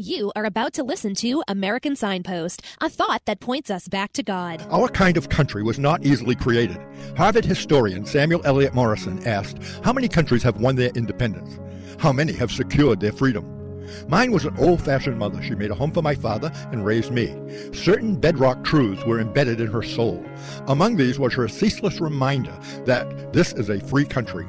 You are about to listen to American Signpost, a thought that points us back to God. Our kind of country was not easily created. Harvard historian Samuel Eliot Morison asked, How many countries have won their independence? How many have secured their freedom? Mine was an old fashioned mother. She made a home for my father and raised me. Certain bedrock truths were embedded in her soul. Among these was her ceaseless reminder that this is a free country.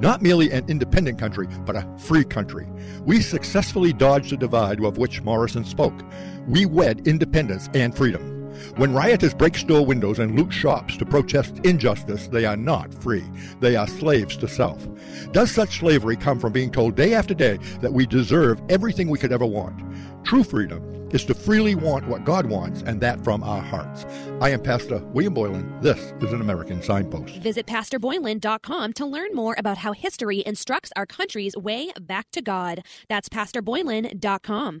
Not merely an independent country, but a free country. We successfully dodged the divide of which Morison spoke. We wed independence and freedom. When rioters break store windows and loot shops to protest injustice, they are not free. They are slaves to self. Does such slavery come from being told day after day that we deserve everything we could ever want? True freedom is to freely want what God wants, and that from our hearts. I am Pastor William Boylan. This is an American Signpost. Visit PastorBoylan.com to learn more about how history instructs our country's way back to God. That's PastorBoylan.com.